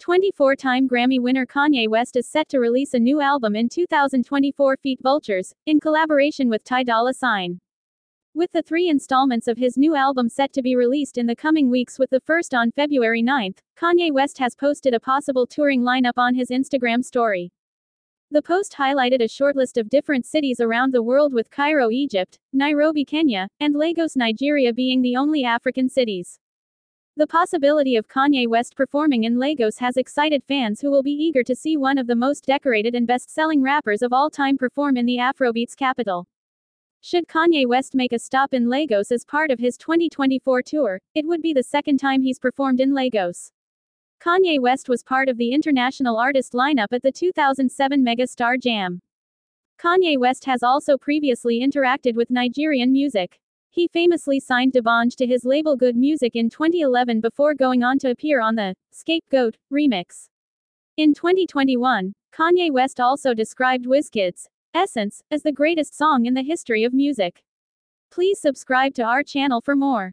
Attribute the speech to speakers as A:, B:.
A: 24 time Grammy winner Kanye West is set to release a new album in 2024 Feet Vultures, in collaboration with Ty Dolla Sign. With the three installments of his new album set to be released in the coming weeks, with the first on February 9, Kanye West has posted a possible touring lineup on his Instagram story. The post highlighted a shortlist of different cities around the world, with Cairo, Egypt, Nairobi, Kenya, and Lagos, Nigeria being the only African cities. The possibility of Kanye West performing in Lagos has excited fans who will be eager to see one of the most decorated and best selling rappers of all time perform in the Afrobeats capital. Should Kanye West make a stop in Lagos as part of his 2024 tour, it would be the second time he's performed in Lagos. Kanye West was part of the international artist lineup at the 2007 Megastar Jam. Kanye West has also previously interacted with Nigerian music. He famously signed D'banj to his label Good Music in 2011 before going on to appear on the Scapegoat remix. In 2021, Kanye West also described Wizkid's Essence as the greatest song in the history of music. Please subscribe to our channel for more.